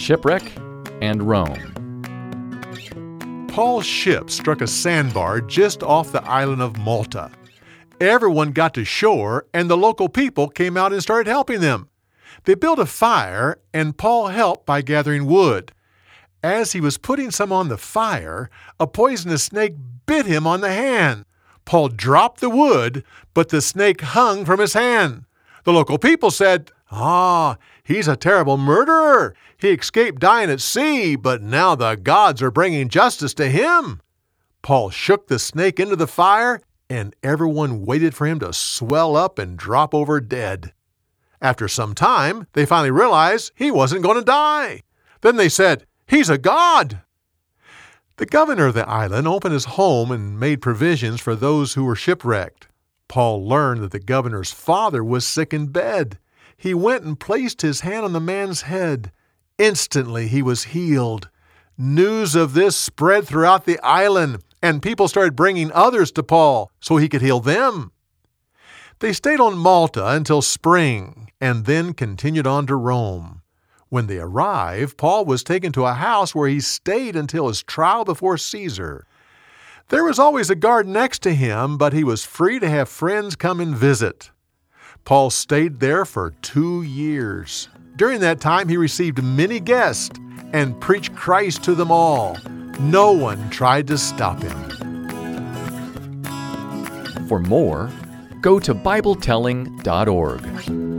Shipwreck and Rome. Paul's ship struck a sandbar just off the island of Malta. Everyone got to shore, and the local people came out and started helping them. They built a fire, and Paul helped by gathering wood. As he was putting some on the fire, a poisonous snake bit him on the hand. Paul dropped the wood, but the snake hung from his hand. The local people said, Ah, he's a terrible murderer. He escaped dying at sea, but now the gods are bringing justice to him. Paul shook the snake into the fire, and everyone waited for him to swell up and drop over dead. After some time, they finally realized he wasn't going to die. Then they said, He's a god! The governor of the island opened his home and made provisions for those who were shipwrecked. Paul learned that the governor's father was sick in bed. He went and placed his hand on the man's head. Instantly he was healed. News of this spread throughout the island, and people started bringing others to Paul so he could heal them. They stayed on Malta until spring and then continued on to Rome. When they arrived, Paul was taken to a house where he stayed until his trial before Caesar. There was always a guard next to him, but he was free to have friends come and visit. Paul stayed there for two years. During that time, he received many guests and preached Christ to them all. No one tried to stop him. For more, go to BibleTelling.org.